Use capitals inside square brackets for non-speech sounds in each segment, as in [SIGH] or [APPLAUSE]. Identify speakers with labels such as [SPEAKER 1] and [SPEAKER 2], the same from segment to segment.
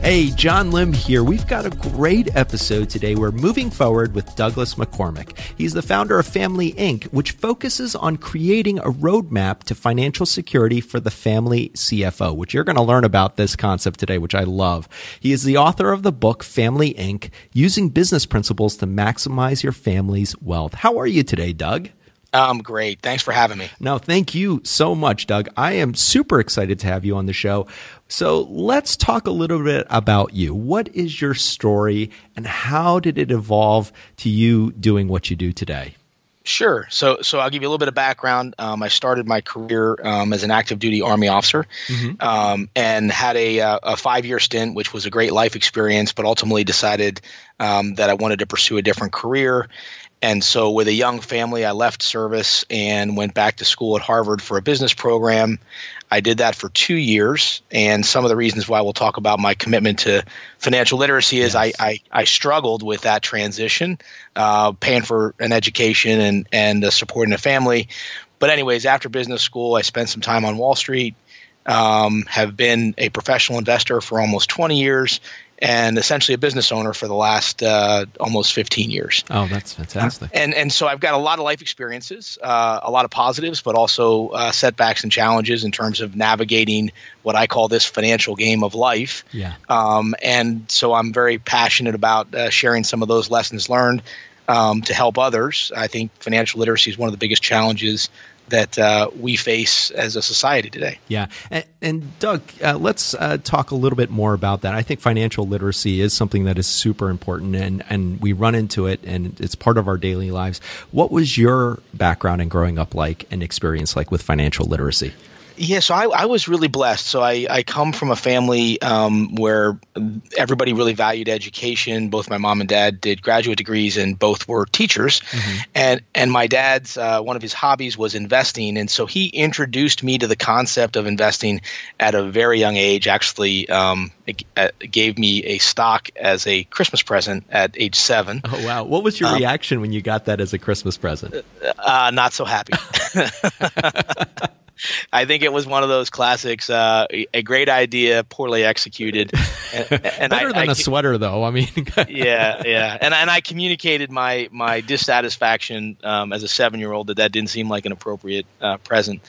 [SPEAKER 1] Hey, John Lim here. We've got a great episode today. We're moving forward with Douglas McCormick. He's the founder of Family Inc., which focuses on creating a roadmap to financial security for the family CFO, which you're going to learn about this concept today, which I love. He is the author of the book Family Inc., using business principles to maximize your family's wealth. How are you today, Doug?
[SPEAKER 2] Um, great. Thanks for having me.
[SPEAKER 1] No, thank you so much, Doug. I am super excited to have you on the show. So let's talk a little bit about you. What is your story and how did it evolve to you doing what you do today?
[SPEAKER 2] Sure. So, so I'll give you a little bit of background. Um, I started my career um, as an active duty Army officer, mm-hmm. um, and had a, uh, a five year stint, which was a great life experience. But ultimately, decided um, that I wanted to pursue a different career, and so, with a young family, I left service and went back to school at Harvard for a business program. I did that for two years. And some of the reasons why we'll talk about my commitment to financial literacy is yes. I, I, I, struggled with that transition, uh, paying for an education and, and uh, supporting a family. But, anyways, after business school, I spent some time on Wall Street. Um, have been a professional investor for almost 20 years and essentially a business owner for the last uh, almost 15 years.
[SPEAKER 1] Oh, that's fantastic.
[SPEAKER 2] And and so I've got a lot of life experiences, uh, a lot of positives, but also uh, setbacks and challenges in terms of navigating what I call this financial game of life.
[SPEAKER 1] Yeah.
[SPEAKER 2] Um, and so I'm very passionate about uh, sharing some of those lessons learned um, to help others. I think financial literacy is one of the biggest challenges that uh, we face as a society today.
[SPEAKER 1] Yeah, and, and Doug, uh, let's uh, talk a little bit more about that. I think financial literacy is something that is super important, and and we run into it, and it's part of our daily lives. What was your background in growing up like and experience like with financial literacy?
[SPEAKER 2] Yeah, so I, I, was really blessed. So I, I come from a family um, where everybody really valued education. Both my mom and dad did graduate degrees, and both were teachers. Mm-hmm. And and my dad's uh, one of his hobbies was investing, and so he introduced me to the concept of investing at a very young age. Actually, um, it, it uh, gave me a stock as a Christmas present at age seven.
[SPEAKER 1] Oh wow! What was your um, reaction when you got that as a Christmas present?
[SPEAKER 2] Uh, not so happy. [LAUGHS] [LAUGHS] I think it was one of those classics. Uh, a great idea, poorly executed. [LAUGHS]
[SPEAKER 1] And, and Better I, than I, a sweater, though. I mean, [LAUGHS]
[SPEAKER 2] yeah, yeah. And and I communicated my my dissatisfaction um, as a seven year old that that didn't seem like an appropriate uh, present.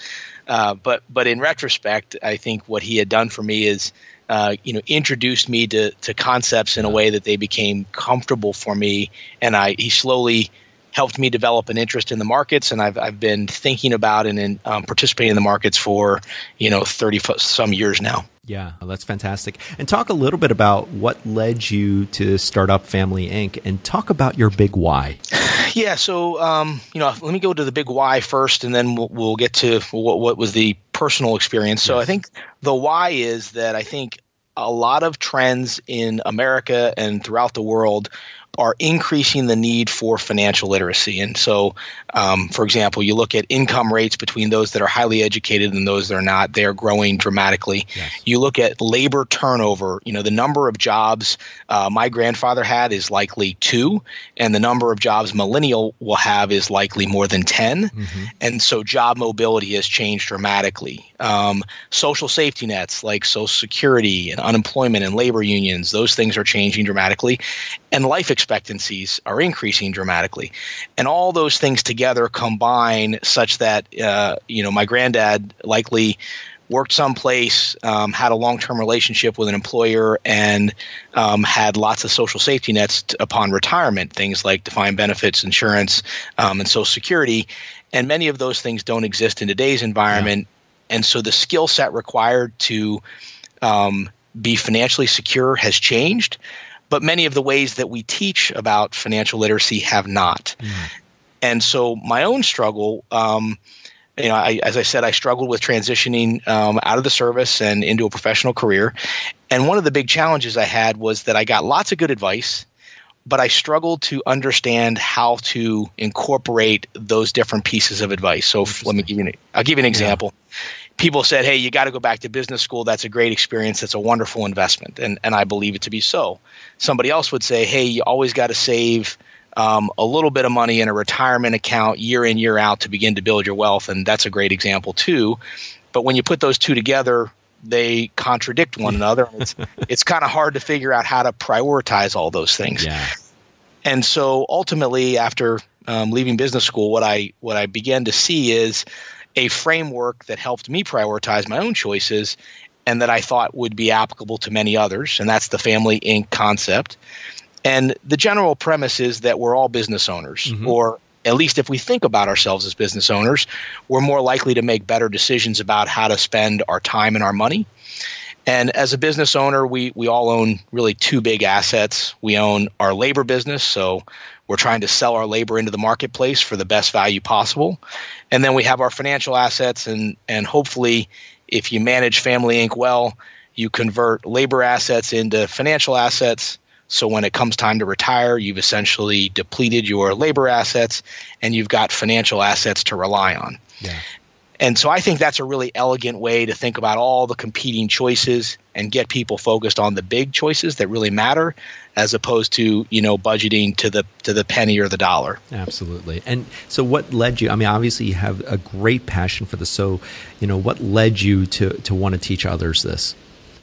[SPEAKER 2] Uh, but but in retrospect, I think what he had done for me is. Uh, you know, introduced me to, to concepts in a way that they became comfortable for me, and I he slowly helped me develop an interest in the markets, and I've I've been thinking about and in, um, participating in the markets for you know thirty some years now.
[SPEAKER 1] Yeah, that's fantastic. And talk a little bit about what led you to start up Family Inc. and talk about your big why. [LAUGHS]
[SPEAKER 2] Yeah, so um, you know, let me go to the big why first, and then we'll, we'll get to what, what was the personal experience. So yes. I think the why is that I think a lot of trends in America and throughout the world are increasing the need for financial literacy. And so, um, for example, you look at income rates between those that are highly educated and those that are not, they are growing dramatically. Yes. You look at labor turnover, you know, the number of jobs uh, my grandfather had is likely two, and the number of jobs millennial will have is likely more than 10. Mm-hmm. And so, job mobility has changed dramatically. Um, social safety nets like Social Security and unemployment and labor unions, those things are changing dramatically. And life expectancies are increasing dramatically. And all those things together combine such that, uh, you know, my granddad likely worked someplace, um, had a long term relationship with an employer, and um, had lots of social safety nets t- upon retirement, things like defined benefits, insurance, um, and Social Security. And many of those things don't exist in today's environment. Yeah. And so the skill set required to um, be financially secure has changed but many of the ways that we teach about financial literacy have not. Mm. And so my own struggle, um, you know, I, as I said, I struggled with transitioning um, out of the service and into a professional career. And one of the big challenges I had was that I got lots of good advice, but I struggled to understand how to incorporate those different pieces of advice. So let me give you, an, I'll give you an example. People said, "Hey, you got to go back to business school. That's a great experience. That's a wonderful investment," and and I believe it to be so. Somebody else would say, "Hey, you always got to save." Um, a little bit of money in a retirement account year in year out to begin to build your wealth and that's a great example too but when you put those two together they contradict one another it's [LAUGHS] it's kind of hard to figure out how to prioritize all those things
[SPEAKER 1] yeah.
[SPEAKER 2] and so ultimately after um, leaving business school what i what i began to see is a framework that helped me prioritize my own choices and that I thought would be applicable to many others, and that's the Family Inc. concept. And the general premise is that we're all business owners, mm-hmm. or at least if we think about ourselves as business owners, we're more likely to make better decisions about how to spend our time and our money. And as a business owner, we, we all own really two big assets. We own our labor business, so we're trying to sell our labor into the marketplace for the best value possible. And then we have our financial assets, and, and hopefully, if you manage Family Inc. well, you convert labor assets into financial assets. So when it comes time to retire, you've essentially depleted your labor assets and you've got financial assets to rely on.
[SPEAKER 1] Yeah.
[SPEAKER 2] And so I think that's a really elegant way to think about all the competing choices and get people focused on the big choices that really matter as opposed to, you know, budgeting to the to the penny or the dollar.
[SPEAKER 1] Absolutely. And so what led you I mean obviously you have a great passion for this. So, you know, what led you to to want to teach others this?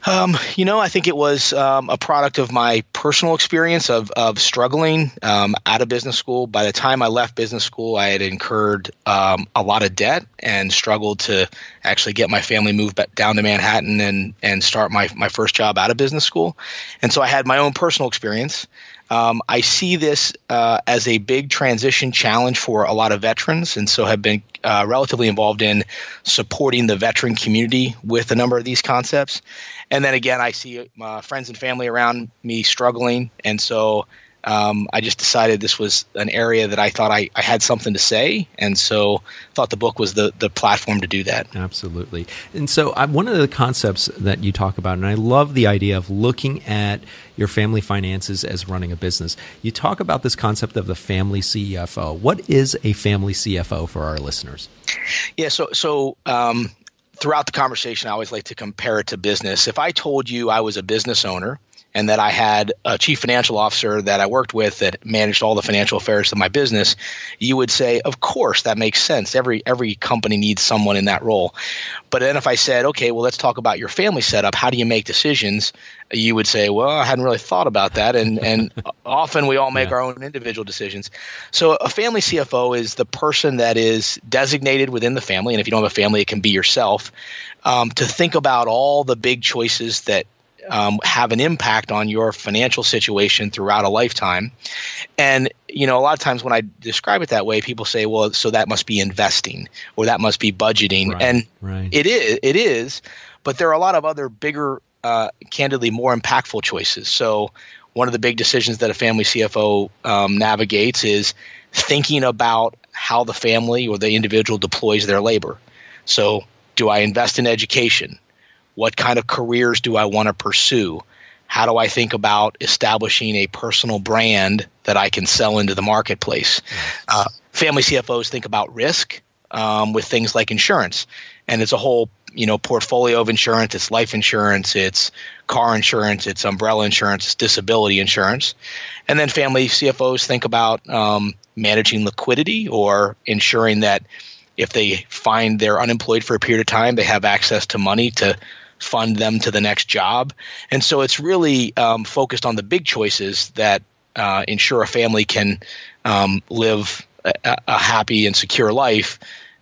[SPEAKER 2] Um, you know, I think it was um, a product of my personal experience of, of struggling um, out of business school. By the time I left business school, I had incurred um, a lot of debt and struggled to actually get my family moved down to Manhattan and, and start my, my first job out of business school. And so I had my own personal experience. Um, I see this uh, as a big transition challenge for a lot of veterans, and so have been uh, relatively involved in supporting the veteran community with a number of these concepts. And then again, I see my friends and family around me struggling, and so um, I just decided this was an area that I thought I, I, had something to say, and so thought the book was the the platform to do that.
[SPEAKER 1] Absolutely. And so I, one of the concepts that you talk about, and I love the idea of looking at your family finances as running a business. You talk about this concept of the family CFO. What is a family CFO for our listeners?
[SPEAKER 2] Yeah. So so. Um, throughout the conversation, I always like to compare it to business. If I told you I was a business owner and that I had a chief financial officer that I worked with that managed all the financial affairs of my business, you would say, "Of course, that makes sense. Every every company needs someone in that role." But then if I said, "Okay, well, let's talk about your family setup. How do you make decisions?" You would say, "Well, I hadn't really thought about that." And and [LAUGHS] often we all make yeah. our own individual decisions. So a family CFO is the person that is designated within the family, and if you don't have a family, it can be yourself. Um, to think about all the big choices that um, have an impact on your financial situation throughout a lifetime. And you know, a lot of times when I describe it that way, people say, "Well, so that must be investing or that must be budgeting,"
[SPEAKER 1] right,
[SPEAKER 2] and
[SPEAKER 1] right.
[SPEAKER 2] it is. It is, but there are a lot of other bigger, uh, candidly, more impactful choices. So. One of the big decisions that a family CFO um, navigates is thinking about how the family or the individual deploys their labor. So, do I invest in education? What kind of careers do I want to pursue? How do I think about establishing a personal brand that I can sell into the marketplace? Uh, family CFOs think about risk um, with things like insurance, and it's a whole you know portfolio of insurance. It's life insurance, it's car insurance, it's umbrella insurance, it's disability insurance, and then family CFOs think about um, managing liquidity or ensuring that if they find they're unemployed for a period of time, they have access to money to fund them to the next job. And so it's really um, focused on the big choices that uh, ensure a family can um, live a, a, happy and secure life,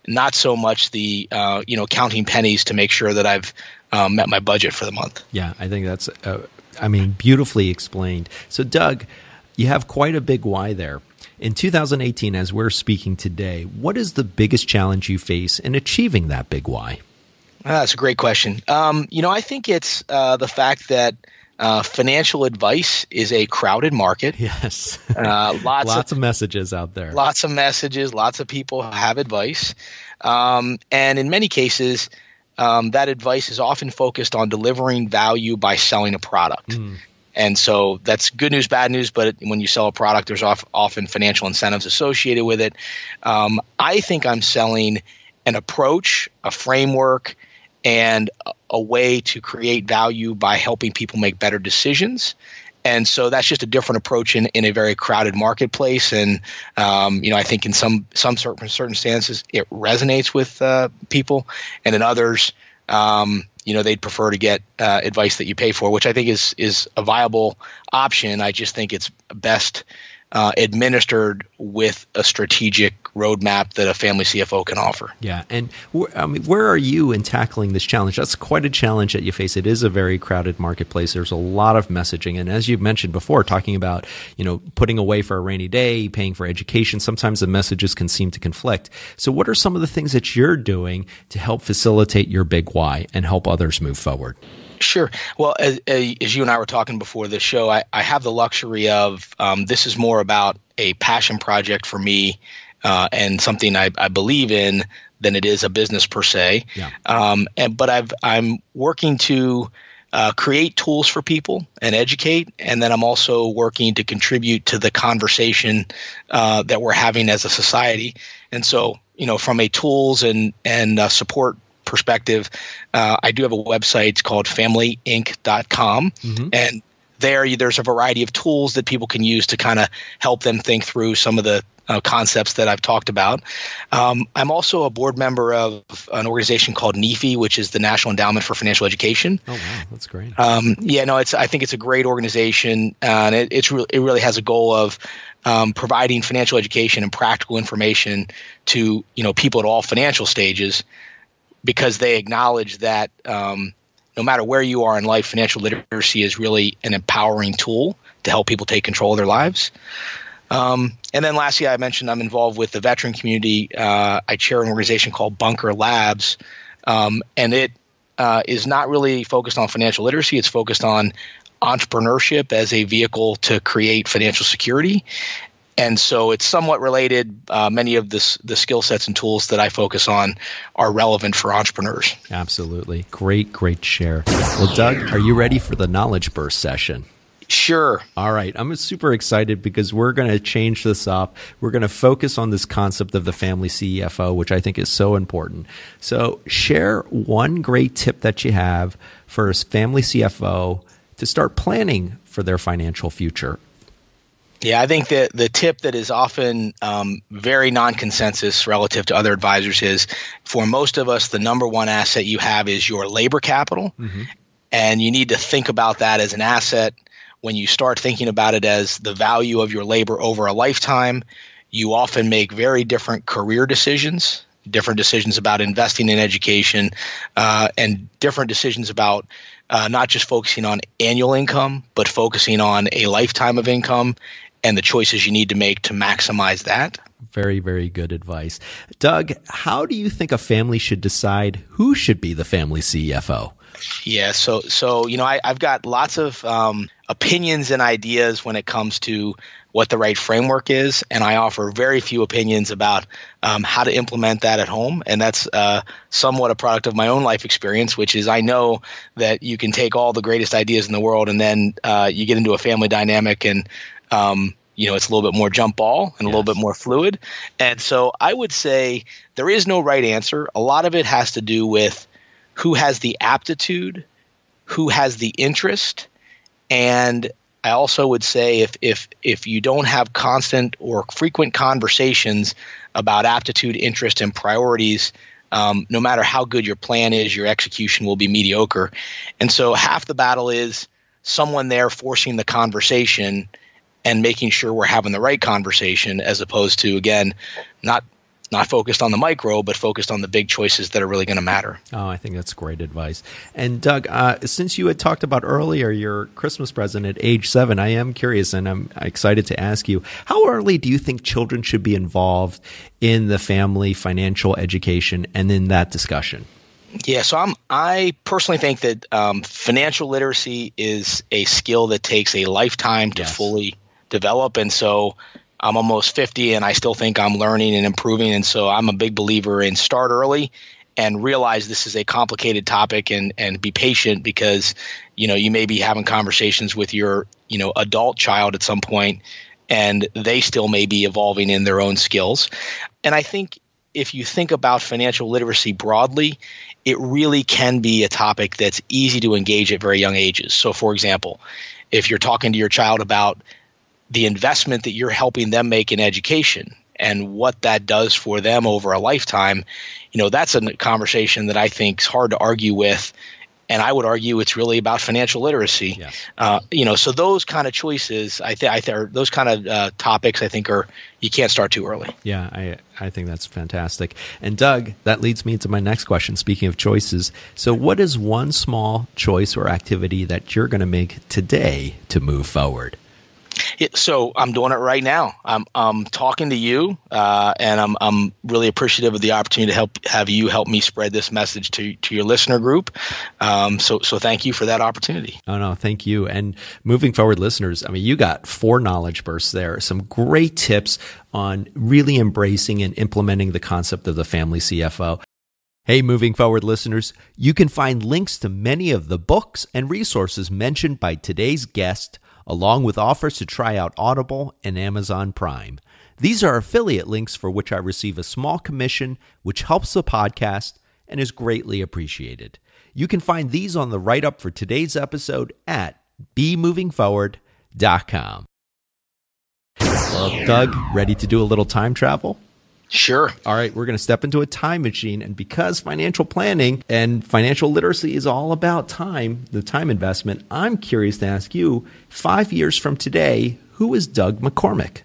[SPEAKER 2] not so much the uh, you know counting pennies to make sure that I've um, met my budget for the month.
[SPEAKER 1] Yeah, I think that's uh, I mean beautifully explained. So Doug, you have quite a big why there. In 2018, as we're speaking today, what is the biggest challenge you face in achieving that big why?
[SPEAKER 2] Ah, that's a great question. Um, you know, I think it's uh, the fact that uh, financial advice is a crowded market.
[SPEAKER 1] Yes,
[SPEAKER 2] uh, lots [LAUGHS]
[SPEAKER 1] lots
[SPEAKER 2] of,
[SPEAKER 1] of, messages out there.
[SPEAKER 2] Lots of messages. Lots of people have advice, um, and in many cases, um, that advice is often focused on delivering value by selling a product. Mm. And so that's good news, bad news. But when you sell a product, there's often financial incentives associated with it. Um, I think I'm selling an approach, a framework, and a way to create value by helping people make better decisions and so that's just a different approach in, in a very crowded marketplace. And um, you know, I think in some some certain circumstances it resonates with uh, people, and in others, um, you know, they'd prefer to get uh, advice that you pay for, which I think is is a viable option. I just think it's best uh, administered with a strategic roadmap that a family CFO can offer.
[SPEAKER 1] Yeah, and wh- I mean, where are you in tackling this challenge? That's quite a challenge that you face. It is a very crowded marketplace. There's a lot of messaging, and as you've mentioned before, talking about you know putting away for a rainy day, paying for education. Sometimes the messages can seem to conflict. So, what are some of the things that you're doing to help facilitate your big why and help others move forward?
[SPEAKER 2] Sure. Well, as, as, you and I were talking before the show, I, I have the luxury of um, this is more about a passion project for me uh, and something I, I, believe in than it is a business per se. Yeah. Um, and but I've I'm working to uh, create tools for people and educate, and then I'm also working to contribute to the conversation uh, that we're having as a society. And so, you know, from a tools and and uh, support perspective, uh, I do have a website it's called familyinc.com. Mm-hmm. And there, there's a variety of tools that people can use to kind of help them think through some of the uh, concepts that I've talked about. Um, I'm also a board member of an organization called NEFE, which is the National Endowment for Financial Education.
[SPEAKER 1] Oh wow, that's great.
[SPEAKER 2] Um, yeah, no, it's I think it's a great organization, uh, and it, it's re- it really has a goal of um, providing financial education and practical information to you know people at all financial stages because they acknowledge that um, no matter where you are in life, financial literacy is really an empowering tool to help people take control of their lives. Um, and then lastly, I mentioned I'm involved with the veteran community. Uh, I chair an organization called Bunker Labs, um, and it uh, is not really focused on financial literacy. It's focused on entrepreneurship as a vehicle to create financial security and so it's somewhat related. Uh, many of the the skill sets and tools that I focus on are relevant for entrepreneurs.
[SPEAKER 1] Absolutely, great, great share. Well, Doug, are you ready for the knowledge burst session?
[SPEAKER 2] Sure.
[SPEAKER 1] All right. I'm super excited because we're going to change this up. We're going to focus on this concept of the family CFO, which I think is so important. So, share one great tip that you have for a family CFO to start planning for their financial future
[SPEAKER 2] yeah, I think that the tip that is often um, very non consensus relative to other advisors is for most of us, the number one asset you have is your labor capital. Mm-hmm. And you need to think about that as an asset. When you start thinking about it as the value of your labor over a lifetime, you often make very different career decisions, different decisions about investing in education, uh, and different decisions about uh, not just focusing on annual income, but focusing on a lifetime of income and the choices you need to make to maximize that.
[SPEAKER 1] Very, very good advice. Doug, how do you think a family should decide who should be the family CFO?
[SPEAKER 2] Yeah, so so you know I, have got lots of um, opinions and ideas when it comes to what the right framework is, and I offer very few opinions about um, how to implement that at home, and that's uh, somewhat a product of my own life experience, which is I know that you can take all the greatest ideas in the world, and then uh, you get into a family dynamic, and um, you know, it's a little bit more jump ball and a yes. little bit more fluid. And so I would say there is no right answer. A lot of it has to do with who has the aptitude, who has the interest, and I also would say if if if you don't have constant or frequent conversations about aptitude, interest, and priorities, um, no matter how good your plan is, your execution will be mediocre. And so half the battle is someone there forcing the conversation and making sure we're having the right conversation as opposed to again not not focused on the micro, but focused on the big choices that are really going to matter.
[SPEAKER 1] Oh, I think that's great advice. And Doug, uh, since you had talked about earlier your Christmas present at age seven, I am curious and I'm excited to ask you how early do you think children should be involved in the family financial education and in that discussion?
[SPEAKER 2] Yeah, so I'm. I personally think that um, financial literacy is a skill that takes a lifetime to yes. fully develop. And so I'm almost 50 and I still think I'm learning and improving. And so I'm a big believer in start early and realize this is a complicated topic and, and be patient because, you know, you may be having conversations with your, you know, adult child at some point and they still may be evolving in their own skills. And I think if you think about financial literacy broadly, it really can be a topic that's easy to engage at very young ages. So, for example, if you're talking to your child about the investment that you're helping them make in education and what that does for them over a lifetime, you know, that's a conversation that I think is hard to argue with. And I would argue it's really about financial literacy. Yes. Uh, you know, so those kind of choices, I think, I th- those kind of uh, topics, I think, are you can't start too early.
[SPEAKER 1] Yeah, I I think that's fantastic. And Doug, that leads me to my next question. Speaking of choices, so what is one small choice or activity that you're going to make today to move forward?
[SPEAKER 2] So I'm doing it right now. I'm, I'm talking to you, uh, and I'm, I'm really appreciative of the opportunity to help have you help me spread this message to, to your listener group. Um, so, so thank you for that opportunity.
[SPEAKER 1] Oh no, thank you. And moving forward, listeners, I mean, you got four knowledge bursts there, some great tips on really embracing and implementing the concept of the family CFO. Hey, moving forward listeners, you can find links to many of the books and resources mentioned by today's guest along with offers to try out Audible and Amazon Prime. These are affiliate links for which I receive a small commission, which helps the podcast and is greatly appreciated. You can find these on the write up for today's episode at bemovingforward.com. Well, Doug, ready to do a little time travel?
[SPEAKER 2] Sure.
[SPEAKER 1] All right, we're going to step into a time machine. And because financial planning and financial literacy is all about time, the time investment, I'm curious to ask you five years from today, who is Doug McCormick?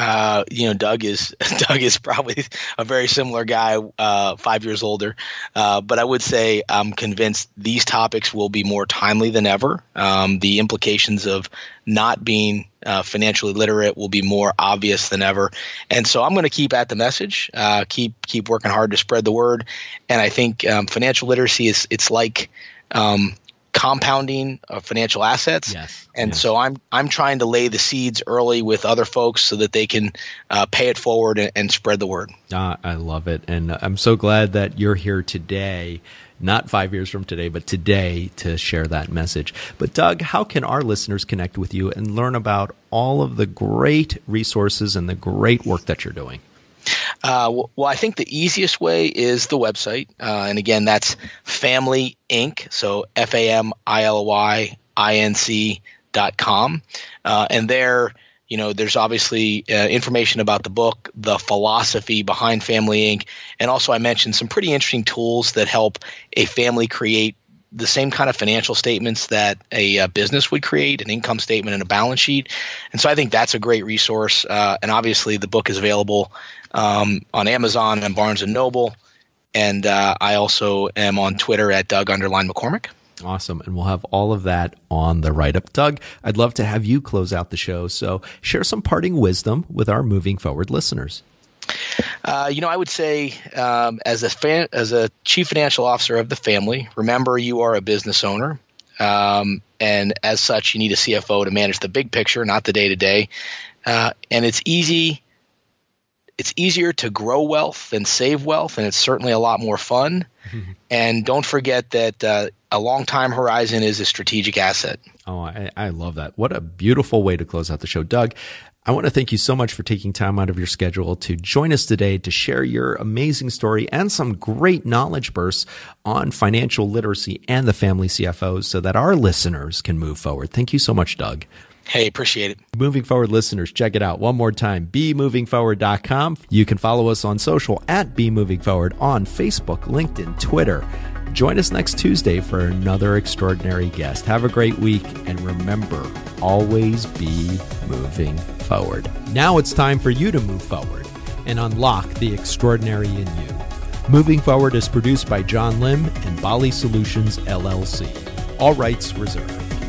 [SPEAKER 2] Uh, you know, Doug is [LAUGHS] Doug is probably a very similar guy, uh, five years older. Uh, but I would say I'm convinced these topics will be more timely than ever. Um, the implications of not being uh, financially literate will be more obvious than ever. And so I'm going to keep at the message, uh, keep keep working hard to spread the word. And I think um, financial literacy is it's like um, compounding of financial assets.
[SPEAKER 1] Yes.
[SPEAKER 2] And
[SPEAKER 1] yes.
[SPEAKER 2] so I'm I'm trying to lay the seeds early with other folks so that they can uh, pay it forward and, and spread the word.
[SPEAKER 1] Uh, I love it, and I'm so glad that you're here today. Not five years from today, but today to share that message. But, Doug, how can our listeners connect with you and learn about all of the great resources and the great work that you're doing?
[SPEAKER 2] Uh, well, I think the easiest way is the website. Uh, and again, that's Family Inc. So F A M I L Y I N C dot com. Uh, and there, you know, there's obviously uh, information about the book, the philosophy behind Family Inc. And also, I mentioned some pretty interesting tools that help a family create the same kind of financial statements that a, a, business would create an income statement and a balance sheet and so i think that's a great resource uh, and obviously the book is available um, on Amazon and Barnes and Noble. And uh, I also am on Twitter at Doug underline McCormick.
[SPEAKER 1] Awesome. And we'll have all of that on the write up. Doug, I'd love to have you close out the show. So share some parting wisdom with our moving forward listeners.
[SPEAKER 2] Uh, you know, I would say um, as a fan, as a chief financial officer of the family, remember you are a business owner, um, and as such, you need a CFO to manage the big picture, not the day to day. And it's easy it's easier to grow wealth than save wealth, and it's certainly a lot more fun. [LAUGHS] and don't forget that uh, a long time horizon is a strategic asset.
[SPEAKER 1] Oh, I, I love that. What a beautiful way to close out the show. Doug, I want to thank you so much for taking time out of your schedule to join us today to share your amazing story and some great knowledge bursts on financial literacy and the family CFOs so that our listeners can move forward. Thank you so much, Doug.
[SPEAKER 2] Hey, appreciate it.
[SPEAKER 1] Moving Forward listeners, check it out one more time bemovingforward.com. You can follow us on social at bemovingforward on Facebook, LinkedIn, Twitter. Join us next Tuesday for another extraordinary guest. Have a great week and remember, always be moving forward. Now it's time for you to move forward and unlock the extraordinary in you. Moving Forward is produced by John Lim and Bali Solutions LLC. All rights reserved.